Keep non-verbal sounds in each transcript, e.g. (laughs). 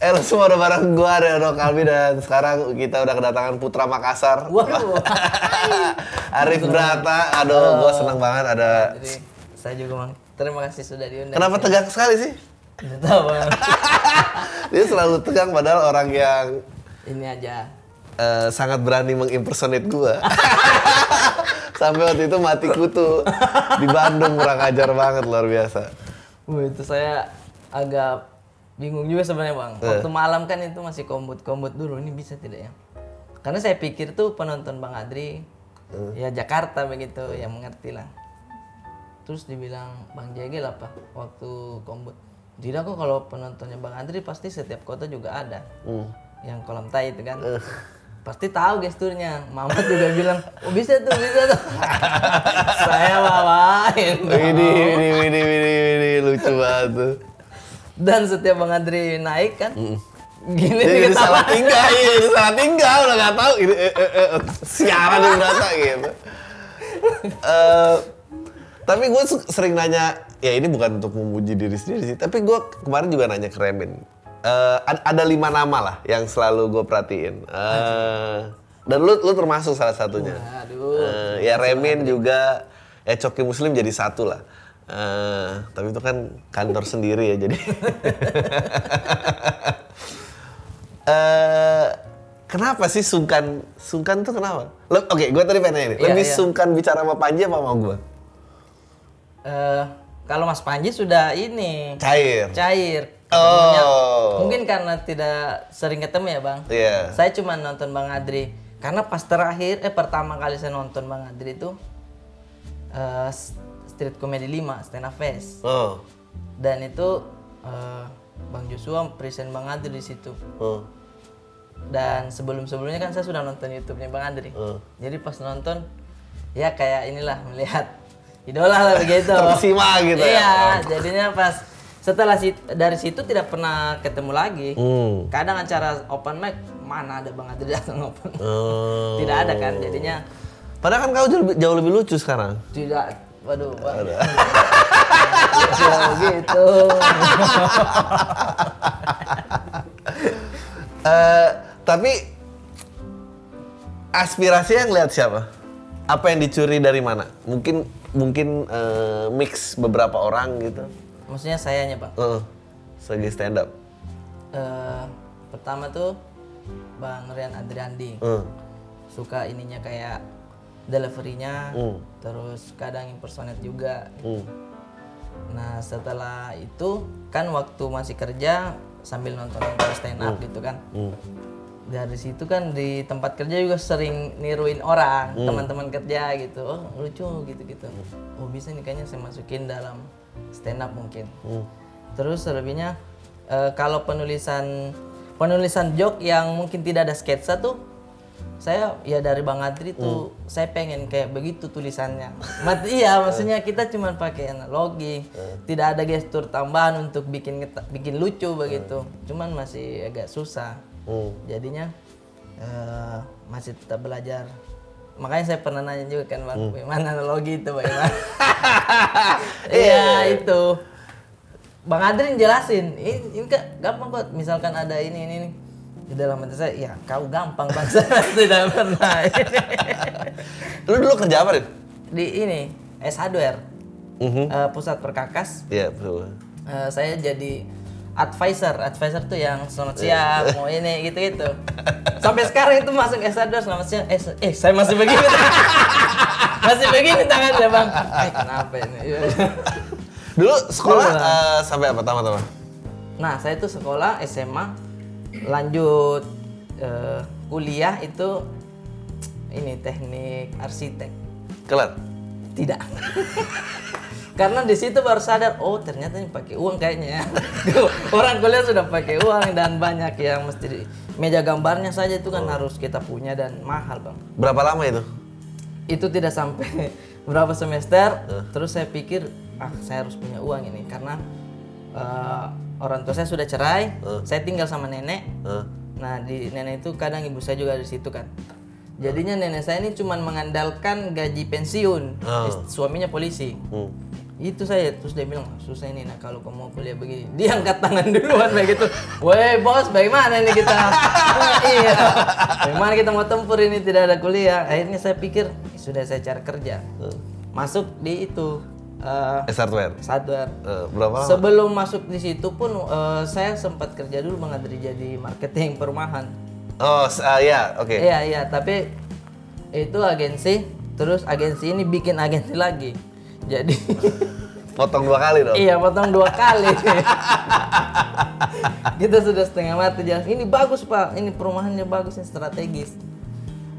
Eh lo semua udah bareng gue Adriano Kalbi dan sekarang kita udah kedatangan Putra Makassar. Waduh. (laughs) Arif Brata, aduh gue seneng banget ada. Jadi saya juga bang. Terima kasih sudah diundang. Kenapa tegang sekali sih? Tidak tahu bang. (laughs) Dia selalu tegang padahal orang yang Ini aja. eh, sangat berani mengimpersonate gue. (laughs) Sampai waktu itu mati kutu di Bandung kurang ajar banget luar biasa. Wah itu saya agak bingung juga sebenarnya bang. Waktu malam kan itu masih kombut-kombut dulu. Ini bisa tidak ya? Karena saya pikir tuh penonton bang Adri ya Jakarta begitu yang mengerti lah. Terus dibilang bang Jegel apa waktu kombut. Tidak kok kalau penontonnya bang Adri pasti setiap kota juga ada. Hmm. Yang kolam tai itu kan. Pasti tahu gesturnya. Mamat juga bilang, oh bisa tuh, bisa tuh. saya bawain. Ini, ini, ini, ini, lucu banget tuh. Dan setiap Bang Adri naik kan, gini Jadi nih ini salah tinggal, iya, ini salah tinggal, udah gak tau. Ini, eh, eh, eh, siaran yang berasa gitu. Eh, tapi gue sering nanya, ya ini bukan untuk memuji diri sendiri sih, tapi gue kemarin juga nanya ke Remin. Eh, ada, lima nama lah yang selalu gue perhatiin. Eh, dan lu, lu termasuk salah satunya. Aduh. Eh, ya Remin juga, ya Coki Muslim jadi satu lah. Eh, tapi itu kan kantor sendiri ya jadi. (laughs) Eh, kenapa sih sungkan? Sungkan tuh kenapa? Le- Oke, gue tadi pengen nanya nih. Iya, Lebih iya. sungkan bicara sama Panji apa sama gue? Eh, kalau Mas Panji sudah ini Cair. cair. Oh. Mungkin karena tidak sering ketemu ya Bang. Iya. Saya cuma nonton Bang Adri. Karena pas terakhir, eh pertama kali saya nonton Bang Adri itu eh, Street Comedy 5, Stand Up Fest. Oh. Dan itu eh, Bang Joshua present Bang Adri di situ. Oh. Dan sebelum-sebelumnya kan saya sudah nonton YouTube-nya Bang Andri. Hmm. Jadi pas nonton ya kayak inilah melihat idola lah begitu. (laughs) Terkesima gitu ya? Iya, jadinya pas setelah sit- dari situ tidak pernah ketemu lagi. Hmm. Kadang acara open mic mana ada Bang Andri datang open. Oh. (laughs) Tidak ada kan, jadinya Padahal kan kau jauh lebih lucu sekarang. tidak waduh Bang. Ya, gitu. (laughs) Eh, tapi aspirasi yang lihat siapa? Apa yang dicuri dari mana? Mungkin mungkin eh, mix beberapa orang gitu. Maksudnya sayanya, Bang. Eh, segi stand up. Eh, pertama tuh Bang Rian Adriandi. Eh, suka ininya kayak deliverynya Hmm. terus kadang impersonate juga hmm. nah setelah itu kan waktu masih kerja sambil nonton nonton stand up gitu kan Hmm. dari situ kan di tempat kerja juga sering niruin orang teman-teman kerja gitu oh lucu gitu gitu oh bisa nih kayaknya saya masukin dalam stand up mungkin Hmm. terus selebihnya eh, kalau penulisan penulisan joke yang mungkin tidak ada sketsa tuh saya ya dari Bang Adri tuh saya pengen kayak begitu tulisannya. Mat iya (laughs) maksudnya kita cuma pakai analogi, tidak ada gestur tambahan untuk bikin bikin lucu begitu. Cuman masih agak susah. Hmm. Jadinya eh, masih tetap belajar. Makanya saya pernah nanya juga kan Bang, bagaimana analogi itu bagaimana? (laughs) (laughs) Iya itu. Bang Adri jelasin, ini, ini gampang kok. Misalkan ada ini ini, ini. Di dalam hati saya, ya kau gampang bang (laughs) saya tidak pernah. (laughs) Lu dulu kerja apa, Rin? di ini S Hardware, Mhm. eh, pusat perkakas. Iya, betul. Eh, saya jadi advisor, advisor tuh yang selamat siang, mau ini gitu-gitu. Sampai sekarang itu masuk S Hardware selamat siang. Eh, eh saya masih begini. (laughs) masih begini tangannya bang. Eh kenapa ini? Dulu sekolah Dulu lah. eh, sampai apa tama-tama? Nah, saya tuh sekolah SMA lanjut eh, kuliah itu ini teknik arsitek. Kelar. Tidak. (laughs) karena di situ baru sadar oh ternyata ini pakai uang kayaknya ya (laughs) orang kuliah sudah pakai uang dan banyak yang mesti di- meja gambarnya saja itu kan harus kita punya dan mahal bang Berapa lama itu? itu tidak sampai (laughs) berapa semester terus saya pikir ah saya harus punya uang ini karena eh, orang tua saya sudah cerai saya tinggal sama nenek. Hah? nah di nenek itu kadang ibu saya juga di situ kan. Jadinya nenek saya ini cuma mengandalkan gaji pensiun. Ist- suaminya polisi. Hmm. itu saya terus dia bilang susah ini nah kalau kamu mau kuliah begini. (laughs) Dia angkat tangan duluan begitu woi bos bagaimana ini kita? (laughs) Iya. Bagaimana kita mau tempur ini? Tidak ada kuliah. Akhirnya saya pikir sudah saya cari kerja. Masuk di itu eh S hardware. sadar Eh, berapa lama? sebelum masuk di situ pun eh, saya sempat kerja dulu bang Adri jadi marketing perumahan Oh, ah, ya, oke. iya iya tapi itu agensi terus agensi ini bikin agensi lagi jadi (laughs) Potong dua kali dong. Iya, potong dua kali. (laughs) kita sudah setengah mati jalan. Ini bagus pak, ini perumahannya bagus, ini strategis.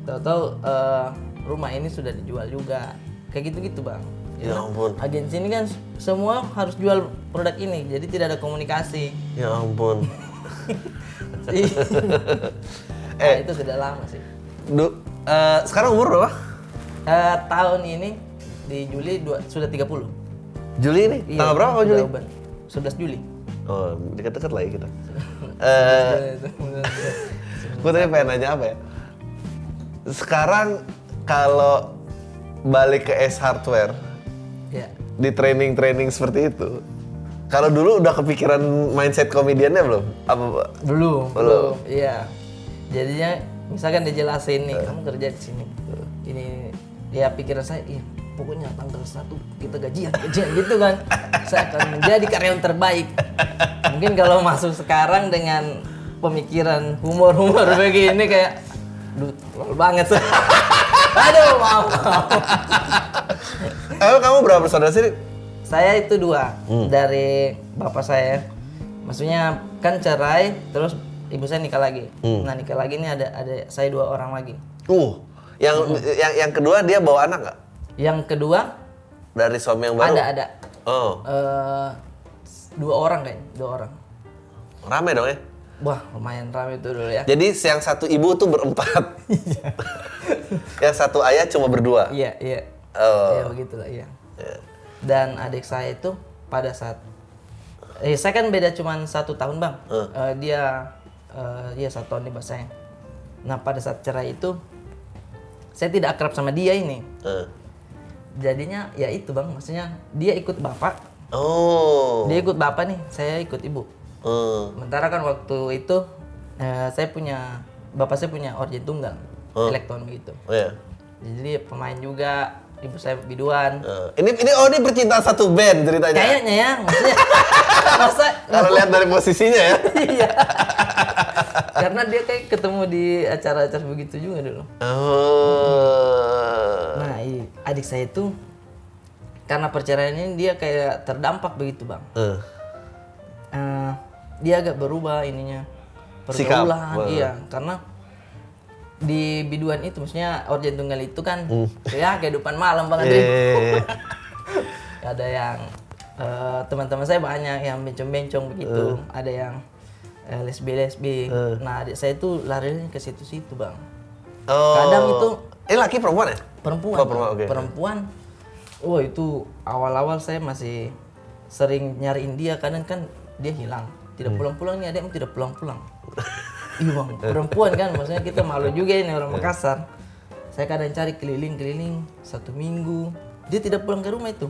Tahu-tahu eh, rumah ini sudah dijual juga, kayak gitu-gitu bang. Ya ampun. Agensi ini kan semua harus jual produk ini, jadi tidak ada komunikasi. Ya ampun. (laughs) nah, itu sudah lama sih. Du, eh, sekarang umur berapa? Eh, tahun ini di Juli dua, sudah 30. Juli ini? Tanggal berapa Juli? uban. 11 Juli. Oh, dekat-dekat lagi kita. (laughs) Eh, (laughs) gue tadi pengen nanya apa ya? Sekarang kalau balik ke S hardware ya. Di training-training seperti itu, kalau dulu udah kepikiran mindset komediannya belum? Apa Belum, belum. Iya. Jadinya misalkan dijelasin nih, kamu kerja di sini. Ini ya pikiran saya, iya pokoknya tanggal satu kita gajian, gajian (laughs) gitu kan. saya akan menjadi karyawan terbaik. Mungkin kalau masuk sekarang dengan pemikiran humor-humor begini kayak duh, banget. (laughs) Aduh, maaf. (laughs) Emang kamu berapa bersaudara sih? Saya itu dua dari bapak saya. Maksudnya kan cerai, terus ibu saya nikah lagi. Nah nikah lagi ini ada ada saya dua orang lagi. Uh, yang yang yang kedua dia bawa anak nggak? Yang kedua Dari suami yang baru? ada ada Oh, eh, dua orang kayaknya, dua orang. rame dong ya. Wah lumayan ramai itu dulu ya. Jadi yang satu ibu tuh berempat. yang satu ayah cuma berdua. Iya iya. Oh. Iya begitulah iya. Dan adik saya itu pada saat eh saya kan beda cuma satu tahun bang. Eh, dia eh, dia satu tahun di bawah saya. Nah pada saat cerai itu saya tidak akrab sama dia ini. Eh. Jadinya ya itu bang, maksudnya dia ikut bapak, Oh. dia ikut bapak nih, saya ikut ibu. Eh. Sementara kan waktu itu eh, saya punya bapak saya punya origin tunggal, elektron begitu. Oh ya. Jadi pemain juga, ibu saya biduan. Eh, ini ini oh ini percintaan satu band ceritanya. Kayaknya ya, maksudnya (laughs) masa Kalau lihat dari posisinya ya. (laughs) iya. Karena dia kayak ketemu di acara-acara begitu juga dulu. Oh. Nah, i- adik saya itu karena perceraian ini dia kayak terdampak begitu, Bang. Eh. Eh, dia agak berubah ininya. Pergaulan, Wah. iya, karena di biduan itu maksudnya organ tunggal itu kan Hmm. ya kehidupan malam Bang Andri. Eh. (laughs) ada yang eh, teman-teman saya banyak yang bencong-bencong begitu Eh. ada yang eh, lesbi-lesbi nah adik saya itu larinya ke situ-situ bang Oh. Kadang itu- Eh laki perempuan ya? perempuan Oh, perempuan, oke. perempuan wah itu awal-awal saya masih sering nyariin dia kadang kan dia hilang. Tidak pulang-pulang nih ada yang tidak pulang-pulang. (laughs) Iya bang. Perempuan kan maksudnya kita malu juga ini orang Makassar. Saya kadang cari keliling-keliling satu minggu. Dia tidak pulang ke rumah itu.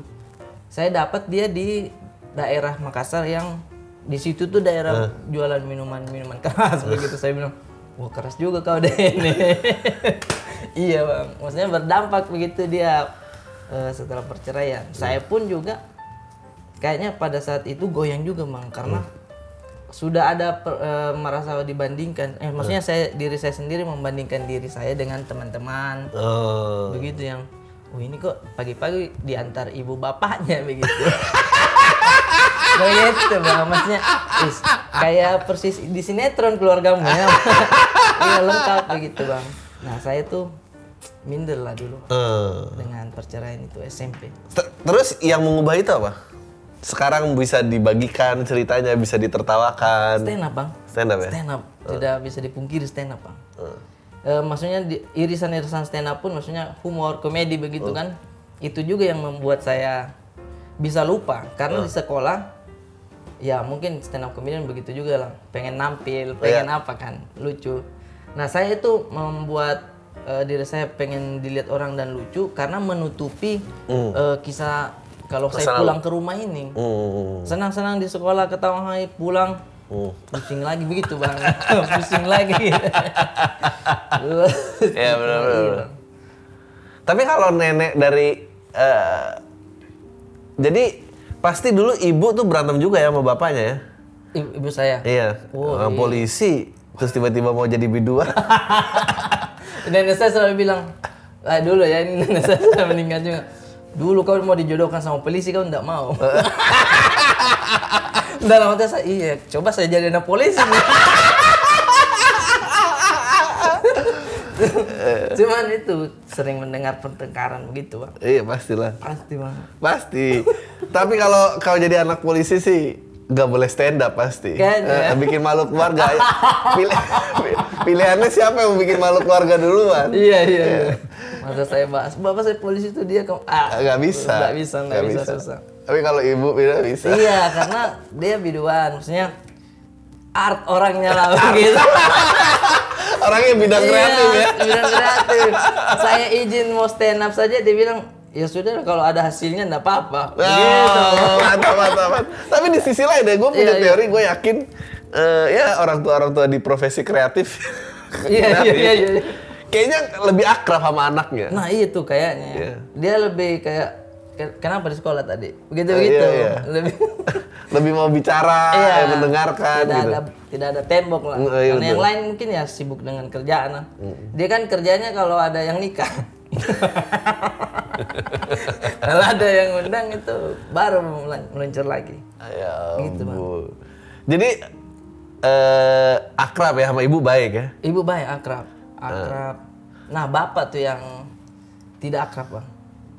Saya dapat dia di daerah Makassar yang di situ tuh daerah jualan minuman-minuman keras begitu. Saya bilang wah keras juga kau deh (laughs) ini iya bang. Maksudnya berdampak begitu dia eh, setelah perceraian. Saya pun juga kayaknya pada saat itu goyang juga bang karena sudah ada per- eh, merasa dibandingkan eh maksudnya saya diri saya sendiri membandingkan diri saya dengan teman-teman Oh. begitu yang oh ini kok pagi-pagi diantar ibu bapaknya (laughs) begitu begitu bang maksudnya is, kayak persis di sinetron keluargamu ya (laughs) iya lengkap begitu bang nah saya tuh minder lah dulu Eh. dengan perceraian itu SMP. Ter- Terus yang mengubah itu apa? Sekarang bisa dibagikan ceritanya, bisa ditertawakan. Stand up bang, Stand up ya? stand up. Tidak bisa dipungkiri stand up bang. Eh, maksudnya di- irisan-irisan stand up pun maksudnya humor, komedi begitu kan, itu juga yang membuat saya bisa lupa. Karena di sekolah ya mungkin stand up comedian begitu juga lah, pengen nampil, pengen apa kan, lucu. Nah saya itu membuat eh, diri saya pengen dilihat orang dan lucu karena menutupi eh, kisah kalau saya pulang ke rumah ini. Hmm. Senang-senang di sekolah ketawa hai pulang Hmm. pusing lagi begitu bang (laughs) pusing lagi (laughs) Ya benar-benar. Tapi kalau nenek dari eh, jadi pasti dulu ibu tuh berantem juga ya sama bapaknya ya? ibu, ibu saya Iya. Oh, sama polisi. Terus tiba-tiba mau jadi biduan. (laughs) nenek saya selalu bilang ah, dulu ya ini nenek saya sudah meninggal juga dulu kau mau dijodohkan sama polisi kau enggak mau (laughs) dalam hati saya iya coba saya jadi anak polisi (laughs) cuman itu sering mendengar pertengkaran begitu bang iya pastilah. pasti bang Pasti. Tapi kalau kau jadi anak polisi sih nggak boleh stand up pasti. Kayaknya. Eh, bikin malu keluarga. (laughs) Pilih, pilihannya siapa yang bikin malu keluarga duluan? iya iya iya masa saya bahas bapak saya polisi itu dia ke ah Nggak bisa. nggak bisa nggak bisa susah Tapi kalau ibu bisa bisa. iya karena dia biduan maksudnya art orangnya lah begitu (laughs) Orangnya bidang kreatif ya. Iya, bidang kreatif saya izin mau stand up saja dia bilang ya sudah kalau ada hasilnya enggak apa-apa begitu Oh, mantap, mantap, mantap. Tapi di sisi lain ya, gue punya Iya, iya. teori, gue yakin eh, ya orang tua orang tua di profesi kreatif, iya iya iya iya. Kayaknya lebih akrab sama anaknya. nah itu kayaknya Iya. dia lebih kayak ke- kenapa di sekolah tadi begitu Oh, iya, begitu iya. lebih (laughs) lebih mau bicara, Iya, mendengarkan tidak gitu. ada tidak ada tembok lah. Mm, iya, Karena yang lain mungkin ya sibuk dengan kerjaan. lah. Dia kan kerjanya kalau ada yang nikah. (laughs) kalau ada yang undang itu baru meluncur lagi. Ya Gitu, Bang. Jadi eh, akrab ya sama ibu baik ya? Ibu baik akrab, akrab. Nah bapak tuh yang tidak akrab bang.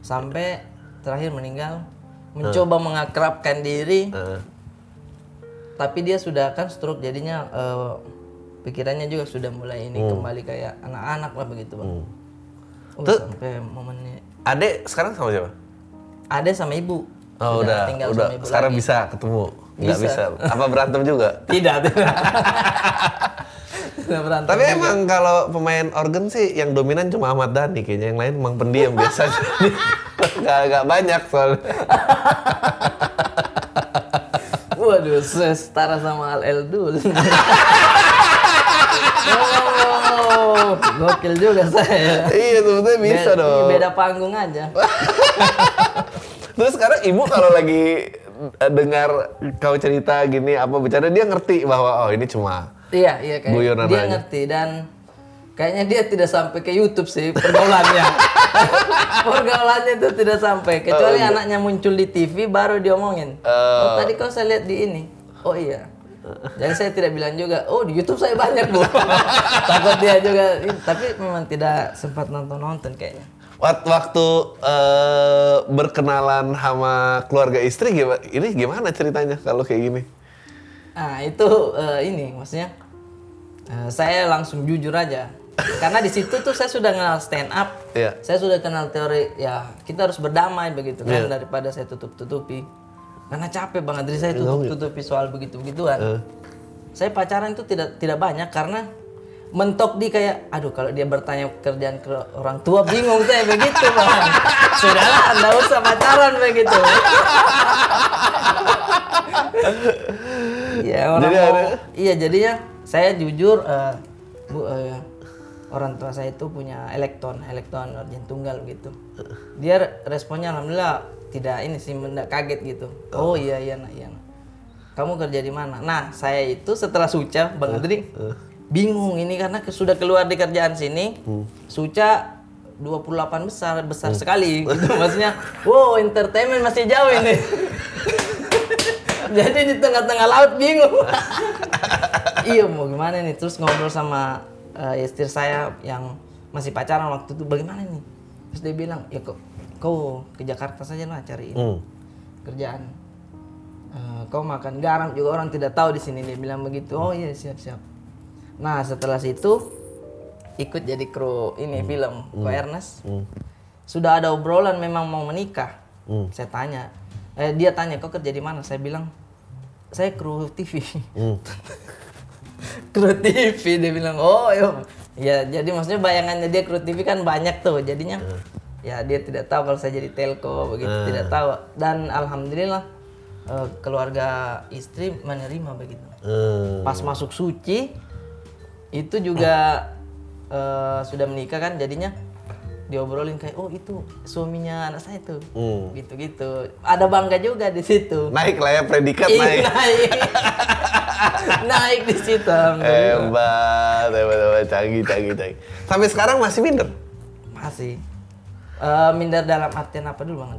Sampai terakhir meninggal, mencoba mengakrabkan diri. Eh, tapi dia sudah kan stroke jadinya eh, pikirannya juga sudah mulai ini Hmm. kembali kayak anak-anak lah begitu bang. Oh, sampai momennya adek sekarang sama siapa? ada sama ibu. Oh udah, tinggal udah. sama ibu Sekarang lagi. bisa ketemu? Nggak Bisa. bisa. Apa berantem juga? (laughs) Tidak, tidak. (laughs) Berantem. Tapi emang kalau pemain organ sih yang dominan cuma Ahmad Dhani kayaknya yang lain emang pendiam biasa. (laughs) Gak, banyak soalnya. Waduh, setara sama Al Eldul. (laughs) oh, gokil juga saya. iya sebetulnya bisa Be- dong. Beda panggung aja. (laughs) Terus sekarang ibu kalau lagi eh, dengar kau cerita gini apa bercanda dia ngerti bahwa oh ini cuma Iya, iya kayak Guyonan dia aja. ngerti dan kayaknya dia tidak sampai ke YouTube sih pergaulannya. (laughs) pergaulannya itu tidak sampai kecuali anaknya muncul di TV baru diomongin. Oh, tadi kau saya lihat di ini. Oh iya. Jadi saya tidak bilang juga, oh di YouTube saya banyak bu. (laughs) Takut dia juga, tapi memang tidak sempat nonton-nonton kayaknya. Wak- waktu eh, berkenalan sama keluarga istri gimana? Ini gimana ceritanya kalau kayak gini? Nah itu eh, ini maksudnya eh, saya langsung jujur aja. Karena di situ tuh saya sudah kenal stand up, Iya. saya sudah kenal teori ya kita harus berdamai begitu kan Iya. daripada saya tutup tutupi karena capek banget dari saya tutup tutupi soal begitu begituan. Saya pacaran itu tidak tidak banyak karena mentok di kayak aduh kalau dia bertanya kerjaan ke orang tua bingung saya begitu bang. Sudahlah nggak usah pacaran begitu. Iya (laughs) orang Jadi mau, ada- iya jadinya saya jujur eh, bu eh, orang tua saya itu punya elektron elektron organ tunggal gitu. Dia re- responnya alhamdulillah tidak ini sih mendak kaget gitu. Oh iya iya nak iya. Nak. kamu kerja di mana? Nah saya itu setelah suca bang Adri bingung ini karena sudah keluar di kerjaan sini suca 28 besar besar sekali (laughs) gitu maksudnya wow entertainment masih jauh ini. (laughs) (laughs) Jadi di tengah-tengah laut bingung iya mau gimana nih? Terus ngobrol sama eh, istri saya yang masih pacaran waktu itu bagaimana nih? Terus dia bilang ya kok kau ke Jakarta saja lah cari Hmm. kerjaan. Eh, kau makan. Garam juga orang tidak tahu di sini dia bilang begitu. Oh iya siap siap. Nah setelah situ ikut jadi kru ini film Ko Ernest. Hmm. sudah ada obrolan memang mau menikah Hmm. saya tanya. Eh, dia tanya kau kerja di mana? Saya bilang saya kru TV Hmm. (laughs) kru TV dia bilang oh yo. Ya jadi maksudnya bayangannya dia kru TV kan banyak tuh jadinya ya dia tidak tahu kalau saya jadi telco begitu tidak tahu. Dan alhamdulillah eh, keluarga istri menerima begitu. Hmm. pas masuk suci itu juga eh, sudah menikah kan jadinya diobrolin kayak oh itu suaminya anak saya tuh. Hmm. gitu gitu ada bangga juga di situ. Naik lah ya predikat Ih, naik. naik (laughs) (laughs) naik di situ. Hebat, hebat, hebat, canggih, canggih, canggih. Sampai sekarang masih minder. masih Eh, minder dalam artian apa dulu bang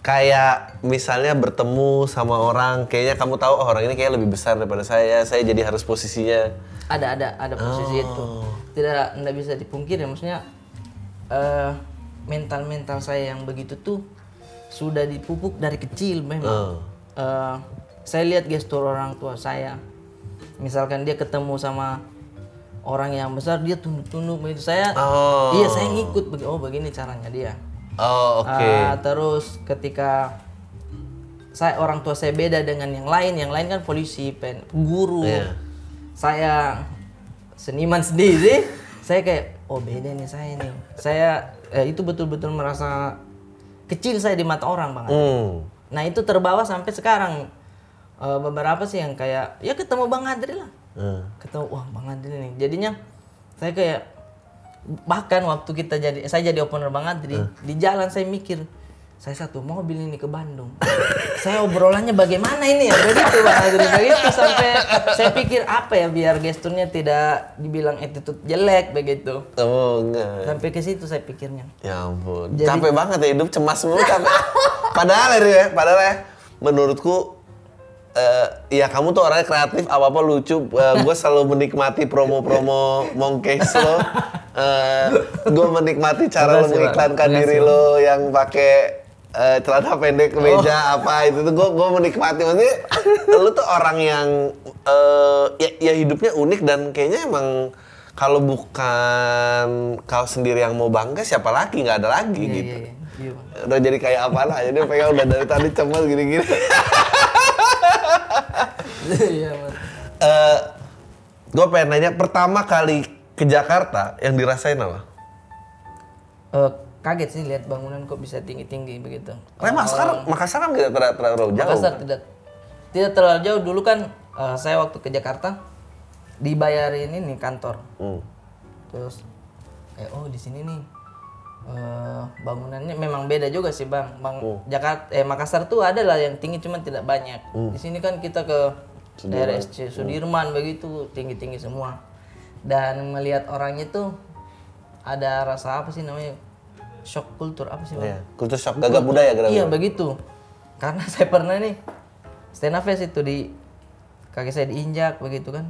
Kayak misalnya bertemu sama orang, kayaknya kamu tahu oh, orang ini kayak lebih besar daripada saya, saya jadi harus posisinya. ada ada ada posisi itu tidak tidak bisa dipungkiri maksudnya eh mental mental saya yang begitu tuh sudah dipupuk dari kecil memang Eh, saya lihat gestur orang tua saya misalkan dia ketemu sama orang yang besar dia tunduk-tunduk begitu saya Oh. iya saya ngikut oh begini caranya dia Oh, oke. Ah, terus ketika saya orang tua saya beda dengan yang lain, yang lain kan polisi, pen, guru. Iya. Saya seniman sendiri, (laughs) saya kayak oh beda nih saya nih. Saya eh, itu betul-betul merasa kecil saya di mata orang banget. Hmm. Nah itu terbawa sampai sekarang Eh, beberapa sih yang kayak ya ketemu Bang Adri lah Hmm. ketemu wah Bang Adri nih jadinya saya kayak bahkan waktu kita jadi saya jadi opener Bang Adri di jalan saya mikir saya satu mobil ini ke Bandung (laughs) saya obrolannya bagaimana ini ya begitu Bang Adri begitu sampai saya pikir apa ya biar gesturnya tidak dibilang attitude jelek begitu Oh, enggak. sampai ke situ saya pikirnya Ya ampun. Jadi- Capek banget ya hidup cemas mulu capek. padahal ya, padahal ya menurutku eh ya kamu tuh orangnya kreatif apa apa lucu gue selalu menikmati promo-promo mongkes lo. Gue menikmati cara lo mengiklankan diri lo yang pakai eh, celana pendek kemeja apa itu tuh. Gue gue menikmati. Maksudnya lu tuh orang yang eh, ya, ya hidupnya unik dan kayaknya emang kalau bukan kau sendiri yang mau bangga siapa lagi? Nggak ada lagi iya gitu. iya. Bang. udah jadi kayak apa lah jadi pengen udah dari tadi cemas gini-gini (laughs) iya Bang. Eh, gue pengen nanya pertama kali ke Jakarta yang dirasain apa? Eh, kaget sih lihat bangunan kok bisa tinggi-tinggi begitu Karena Makassar, Makassar kan tidak terlalu, terlalu jauh. Makassar tidak tidak terlalu jauh dulu kan eh, saya waktu ke Jakarta dibayarin ini kantor Hmm. terus eh oh di sini nih eh, bangunannya memang beda juga sih bang. Bang Jakarta eh Makassar tuh ada lah yang tinggi cuman tidak banyak. Di sini kan kita ke daerah SC Sudirman begitu tinggi tinggi semua. Dan melihat orangnya tuh ada rasa apa sih namanya? Shock kultur apa sih bang? Iya. Kultur shock gagap budaya gara Iya begitu. Karena (laughs) saya pernah nih stand up fest itu di kaki saya diinjak begitu kan.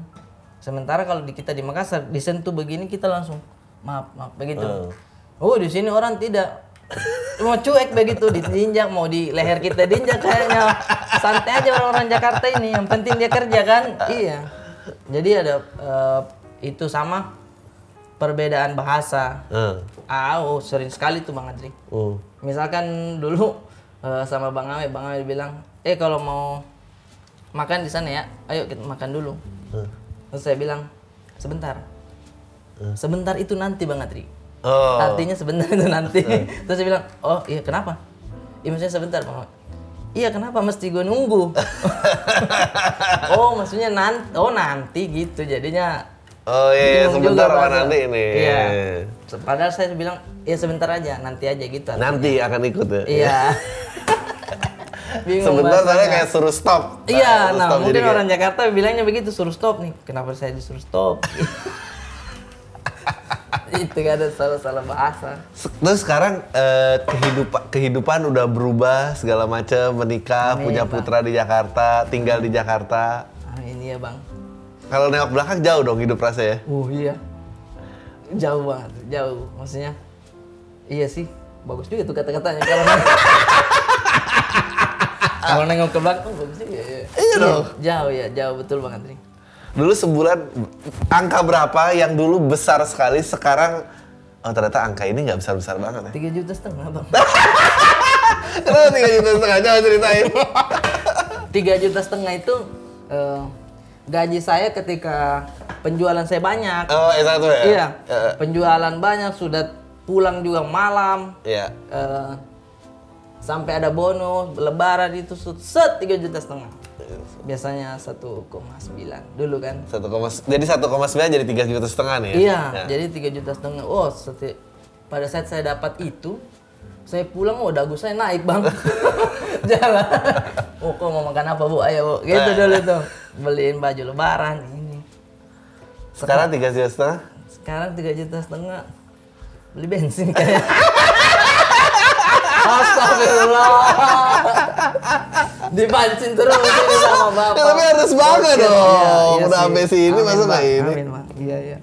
Sementara kalau di kita di Makassar disentuh begini kita langsung maaf maaf begitu. Oh di sini orang tidak. Mau cuek begitu diinjak mau di leher kita diinjak kayaknya. Santai aja orang-orang Jakarta ini yang penting dia kerja kan? Iya. Jadi ada eh, itu sama perbedaan bahasa. Ah oh, sering sekali tuh Bang Adri. Hmm. Misalkan dulu eh, sama Bang Awe, Bang Awe bilang, eh kalau mau makan di sana ya, ayo kita makan dulu. Terus saya bilang, sebentar. Sebentar itu nanti Bang Adri. Oh. Artinya sebentar itu nanti. (laughs) Terus saya bilang, oh iya kenapa? Iya maksudnya sebentar Bang Awe. Iya kenapa mesti gue nunggu? (laughs) oh maksudnya nanti, oh nanti gitu jadinya. Oh iya, iya, sebentar juga apa nanti ini. Iya. Padahal saya bilang, ya sebentar aja, nanti aja gitu. Nanti akan ikut ya. Iya. (laughs) Bingung Sebentar soalnya kayak suruh stop. Iya, Suruh nah stop, mungkin jadi kayak- orang Jakarta bilangnya begitu suruh stop nih. Kenapa saya disuruh stop? (laughs) itu kan ada salah-salah bahasa. Terus sekarang eh, kehidupan kehidupan udah berubah segala macam menikah Amin, punya Bang. putra di Jakarta tinggal di Jakarta Ah, ini ya bang. kalau nengok belakang jauh dong hidup rasa ya Oh iya. jauh banget jauh maksudnya iya sih bagus juga tuh kata-katanya kalau nengok (laughs) kalau nengok ke belakang bagus juga ya Iya dong. jauh ya jauh betul banget nih Dulu sebulan angka berapa yang dulu besar sekali sekarang oh ternyata angka ini nggak besar-besar banget ya. tiga juta setengah bang (laughs) Kenapa tiga juta setengah? Coba ceritain. (laughs) tiga juta setengah itu eh, gaji saya ketika penjualan saya banyak Oh, S1 ya? iya Eh, penjualan banyak sudah pulang juga malam Iya. eh, sampai ada bonus lebaran itu set tiga juta setengah biasanya 1,9 dulu kan. Satu koma, jadi 1,9 jadi tiga juta setengah nih ya? iya Ya. jadi tiga juta setengah. Oh seti- pada saat saya dapat itu saya pulang oh dagu saya naik bang. (laughs) Jalan. Oh kok mau makan apa bu? Ayo bu. Gitu dulu tuh. Beliin baju lebaran ini. Sekarang tiga juta setengah? sekarang tiga juta setengah. Beli bensin kayak (laughs) Astagfirullah (laughs) dipancing terus ini sama bapak Ya, tapi harus bangga Oke, dong. iya, iya Udah sampai sini, Amin, masa nggak ini? Amin, iya iya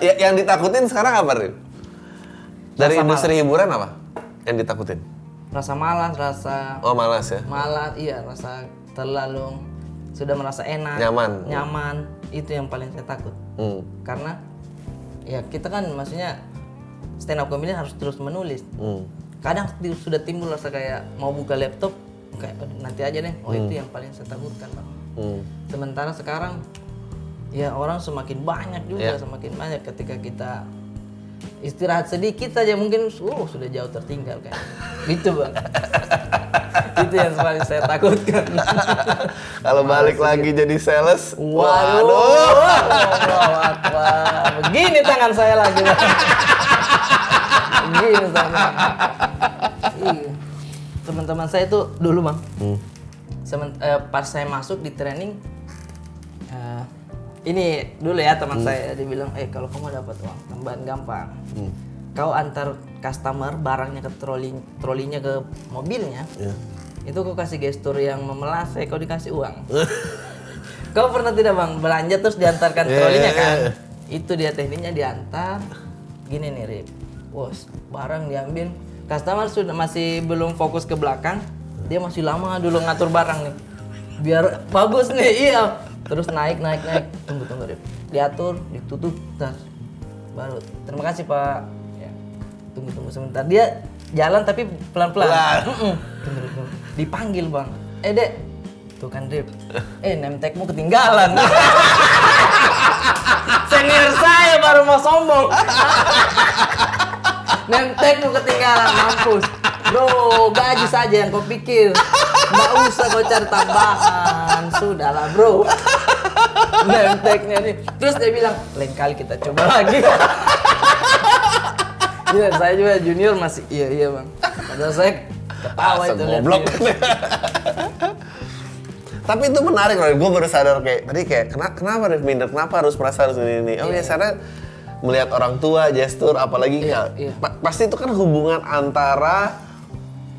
ya- yang ditakutin sekarang apa, Rin? Dari Rasa industri hiburan apa? Yang ditakutin? rasa malas rasa Oh, malas ya? malas iya rasa terlalu sudah merasa enak Nyaman. nyaman itu yang paling saya takut Hmm. karena ya kita kan maksudnya stand up comedy harus terus menulis Hmm. Kadang sudah timbul rasa kayak mau buka laptop kayak "Aduh, nanti aja deh. Oh itu yang paling saya takutkan bang. Hmm. sementara sekarang ya orang semakin banyak juga semakin banyak ketika kita istirahat sedikit saja mungkin oh sudah jauh tertinggal kan (laughs) gitu bang. Itu yang paling saya takutkan. (laughs) Kalau balik lagi jadi sales, waduh. Allahu Akbar. begini tangan saya lagi bang (laughs) Iya. teman-teman saya itu dulu bang Hmm. Semen- eh, pas saya masuk di training eh, ini dulu ya teman saya dia bilang eh kalau kamu dapat uang tambahan gampang kau antar customer barangnya ke troli trolinya ke mobilnya Ya. itu kau kasih gestur yang memelas eh kau dikasih uang (laughs) kau pernah tidak bang belanja terus diantarkan Iya, (laughs) trolinya iya, kan iya. itu dia tekniknya diantar gini nih Rip bos barang diambil. Customer sudah masih belum fokus ke belakang dia masih lama dulu ngatur barang nih. Biar bagus nih iya. Terus naik naik naik. Tunggu tunggu Rip. Diatur ditutup tas. Baru. Terima kasih pak. Ya. tunggu tunggu sebentar. Dia jalan tapi pelan. Pelan tunggu, tunggu. dipanggil bang. Eh dek. Tuh kan Rip. Eh name tagmu ketinggalan. (laughs) Senior saya baru mau sombong (laughs) name tagmu ketinggalan mampus. Bro gaji saja yang kau pikir. Nggak usah kau cari tambahan. Sudahlah bro. Name tagnya nih. Terus dia bilang lain kali kita coba lagi. Iya, saya juga junior masih iya iya bang. Padahal saya ketawa Asal itu goblok. Tapi itu menarik loh, gue baru sadar kayak tadi kayak kenapa kenapa Rif minder, kenapa harus merasa harus ini ini. Oh ya karena melihat orang tua, gestur, apalagi kayak- iya. pa- pasti itu kan hubungan antara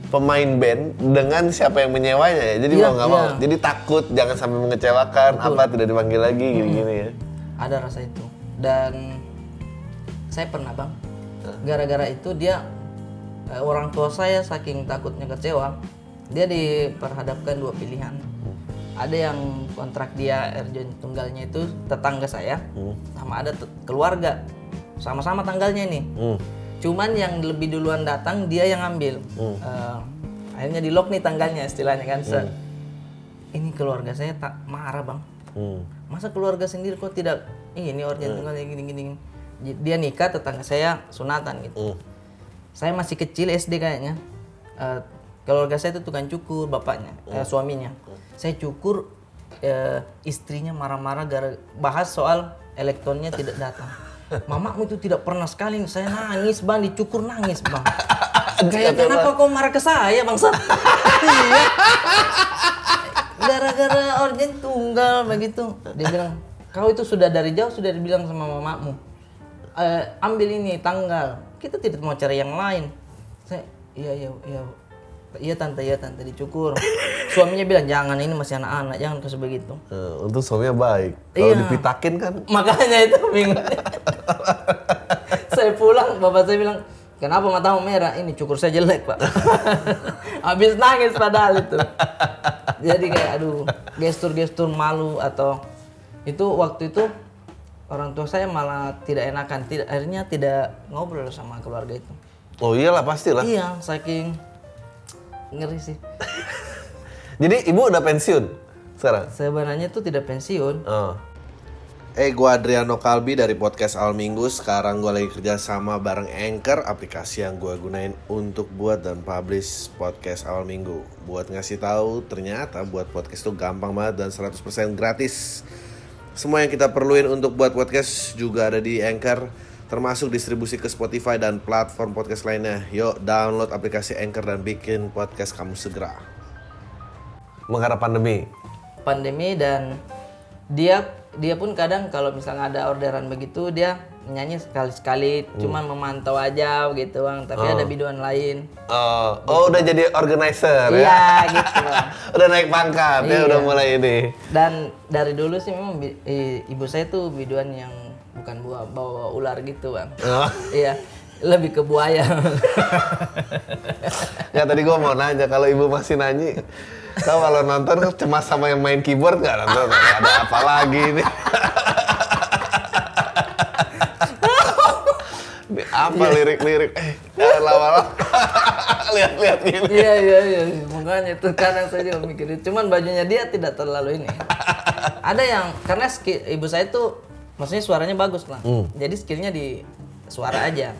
pemain band dengan siapa yang menyewanya ya. Jadi Iya, mau nggak mau, iya. jadi takut jangan sampai mengecewakan, apa tidak dipanggil lagi gini-gini ya. Ada rasa itu. Dan saya pernah bang, gara-gara itu dia eh, orang tua saya saking takutnya kecewa, dia diperhadapkan dua pilihan. Ada yang kontrak dia urgent tunggalnya itu tetangga saya, sama ada keluarga, sama-sama tanggalnya nih. Hmm. Cuman yang lebih duluan datang dia yang ambil. Eh, akhirnya di lock nih tanggalnya istilahnya kan. set. Ini keluarga saya tak marah bang. Hmm. Masa keluarga sendiri kok tidak "Ih, ini organ tunggalnya gini gini. gini." Dia nikah tetangga saya sunatan gitu. Hmm. Saya masih kecil SD kayaknya. Eh, keluarga saya itu tukang cukur bapaknya, eh, suaminya. Saya cukur eh, istrinya marah-marah gara bahas soal elektronnya tidak datang. Mamamu itu tidak pernah sekali saya nangis bang dicukur nangis bang. (laughs) Kayak kenapa kau marah ke saya bangsa? iya. Gara-gara organ tunggal begitu. Dia bilang kau itu sudah dari jauh sudah dibilang sama mamamu. "Eh, ambil ini tanggal. Kita tidak mau cari yang lain. Saya iya iya iya iya tante iya tante dicukur. Suaminya bilang jangan ini masih anak-anak jangan kasih begitu. Eh, untuk suaminya baik. Kalau Iya. dipitakin kan Makanya itu bingung. saya pulang bapak saya bilang kenapa matamu merah ini cukur saya jelek pak (laughs) habis nangis padahal itu jadi kayak aduh gestur-gestur malu atau itu waktu itu orang tua saya malah tidak enakan tidak akhirnya tidak ngobrol sama keluarga itu Oh iyalah pastilah. iya saking ngeri sih (laughs) Jadi ibu udah pensiun sekarang? sebenarnya itu tidak pensiun Oh. Eh, gua Adriano Kalbi dari podcast Al Minggu. Sekarang gua lagi kerja sama bareng Anchor, aplikasi yang gua gunain untuk buat dan publish podcast Al Minggu. Buat ngasih tahu, ternyata buat podcast itu gampang banget dan 100% gratis. Semua yang kita perluin untuk buat podcast juga ada di Anchor, termasuk distribusi ke Spotify dan platform podcast lainnya. Yuk, download aplikasi Anchor dan bikin podcast kamu segera. Menghadap pandemi. pandemi dan dia dia pun kadang kalau misalnya ada orderan begitu dia nyanyi sekali-sekali cuman memantau aja gitu bang tapi ada biduan lain Oh, oh udah jadi organizer ya? iya gitu bang (laughs) udah naik pangkat ya Iya. udah mulai ini dan dari dulu sih memang ibu saya tuh biduan yang bukan bawa bawa ular gitu bang. Oh. iya lebih ke buaya. (laughs) Ya tadi gua mau nanya kalau ibu masih nanyi kau kalau nonton cemas sama yang main keyboard nggak nonton? Ada apa lagi Ini? (laughs) Apa lirik-lirik? Eh lama-lama. (laughs) Lihat-lihat gini iya iya iya makanya itu kadang saya juga mikir cuman bajunya dia tidak terlalu ini. Ada yang karena ibu saya tuh maksudnya suaranya bagus lah. Jadi skillnya di suara aja.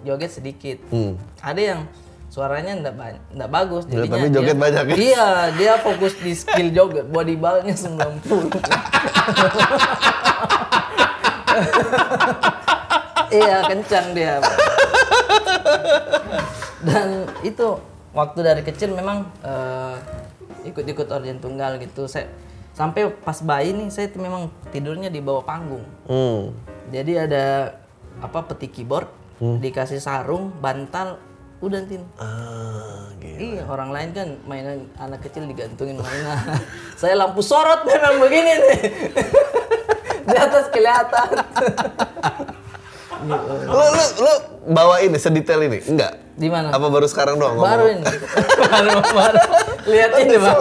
Joget sedikit. Hmm. ada yang suaranya ndak ba- ndak bagus Ya, jadinya tapi joget dia, banyak ya? iya dia fokus di skill joget body ballnya 90 iya kencang dia. Dan itu waktu dari kecil memang eh, ikut-ikut organ tunggal gitu. Saya sampai pas bayi nih saya memang tidurnya di bawah panggung hmm. jadi ada apa peti keyboard dikasih sarung bantal udah tin ah. Iya, orang lain kan mainan anak kecil digantungin mainan. (laughs) Saya lampu sorot memang begini nih. (laughs) Di atas kelihatan. (laughs) Lu lu lu bawa ini sedetail ini enggak Di mana? apa baru sekarang doang Baru ini. baru baru. Lihat ini, Bang.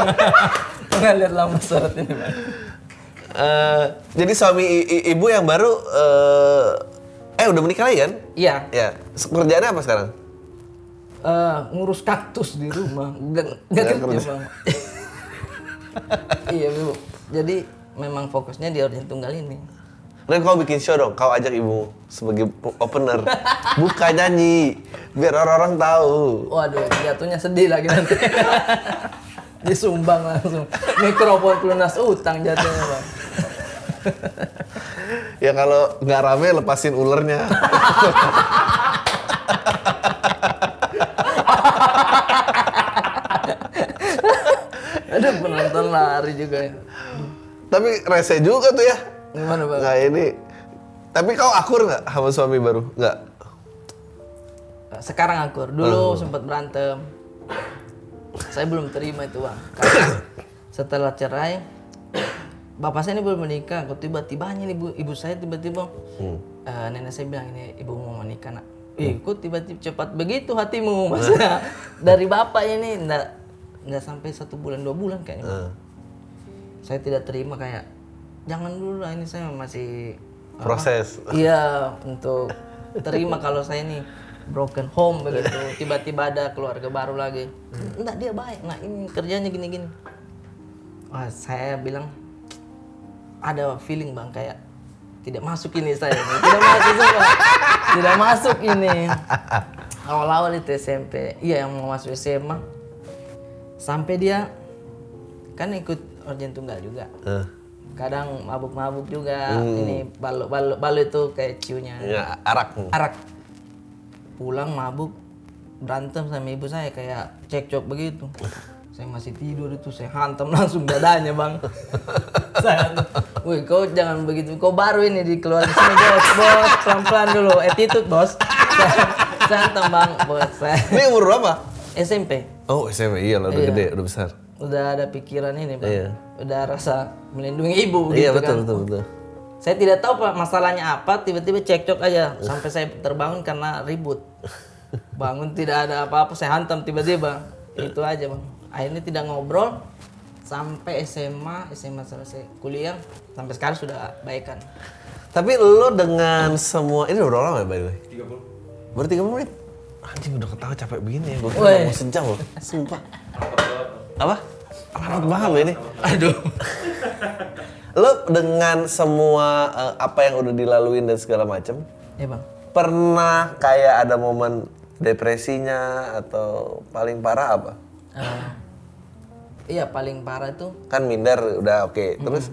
Nggak lihat lampu sorot ini, Bang. Eh, jadi suami i- ibu yang baru eh eh udah menikah lagi kan? Iya, Ya. Pekerjaannya apa sekarang? eh, ngurus kaktus di rumah. Enggak enggak Nggak kerja, kerja. Bang. iya, Bu. Jadi memang fokusnya di organ tunggal ini. Dan kau bikin show dong, kau ajak ibu sebagai opener. Buka nyanyi, biar orang-orang tahu. Waduh, jatuhnya sedih lagi nanti. (laughs) Disumbang langsung. Mikrofon pelunas utang jatuhnya, Bang. Ya kalau nggak rame lepasin ulernya. Ada penonton lari juga ya. Tapi rese juga tuh ya. Gimana, Bang? Nggak ini. Tapi kau akur nggak sama suami baru? Nggak. Sekarang akur. Dulu sempat berantem. Saya belum terima itu, Bang. Karena (coughs) setelah cerai, bapak saya ini belum menikah. Kok tiba-tibanya ibu, ibu saya tiba-tiba, eh, nenek saya bilang ini ibu mau menikah, nak. Eh, kok tiba-tiba cepat begitu hatimu, maksudnya dari bapak ini ndak nggak sampai satu bulan dua bulan kayaknya. Eh, Saya tidak terima kayak jangan dulu lah ini saya masih apa, proses. Iya, untuk terima kalau saya ini broken home begitu. (laughs) Tiba-tiba ada keluarga baru lagi. Enggak, dia baik. Nah, ini kerjanya gini-gini. Wah, saya bilang ada feeling Bang kayak tidak masuk ini saya. ini. Tidak masuk semua. Tidak masuk ini. Awal-awal itu SMP. Iya, yang mau masuk SMA. Sampai dia kan ikut organ tunggal juga Eh, kadang mabuk-mabuk juga. Ini balu balu balu itu kayak ciunya. Ya arak. arak. Pulang mabuk berantem sama ibu saya kayak cekcok begitu. (laughs) Saya masih tidur itu saya hantam langsung dadanya bang. (laughs) Saya wih kau jangan begitu. Kau baru ini di keluar sini bos bos. Pelan pelan dulu. Attitude bos. Saya, saya hantam bang bos saya. Ini umur berapa? SMP Oh SMP iya lah udah Iya. gede udah besar. Udah ada pikiran ini bang Iya. udah rasa melindungi ibu iya gitu betul kan betul betul. Saya tidak tahu pak masalahnya apa, tiba-tiba cekcok aja (laughs) sampai saya terbangun karena ribut. Bangun tidak ada apa-apa, saya hantam tiba-tiba. Itu aja bang. Akhirnya tidak ngobrol sampai SMA, SMA selesai kuliah, sampai sekarang sudah baikan. Tapi lo dengan semua ini udah lama ya by the way? 30. Baru 30 menit? Anjing udah ketawa capek begini ya. Gue kira mau sejam loh. (laughs) Sumpah. Apa? Rapat banget ini. Aduh. Lo dengan semua eh, apa yang udah dilaluin dan segala macem, Ya bang. pernah kayak ada momen depresinya atau paling parah apa? Eh, iya paling parah itu Kan minder udah oke. Terus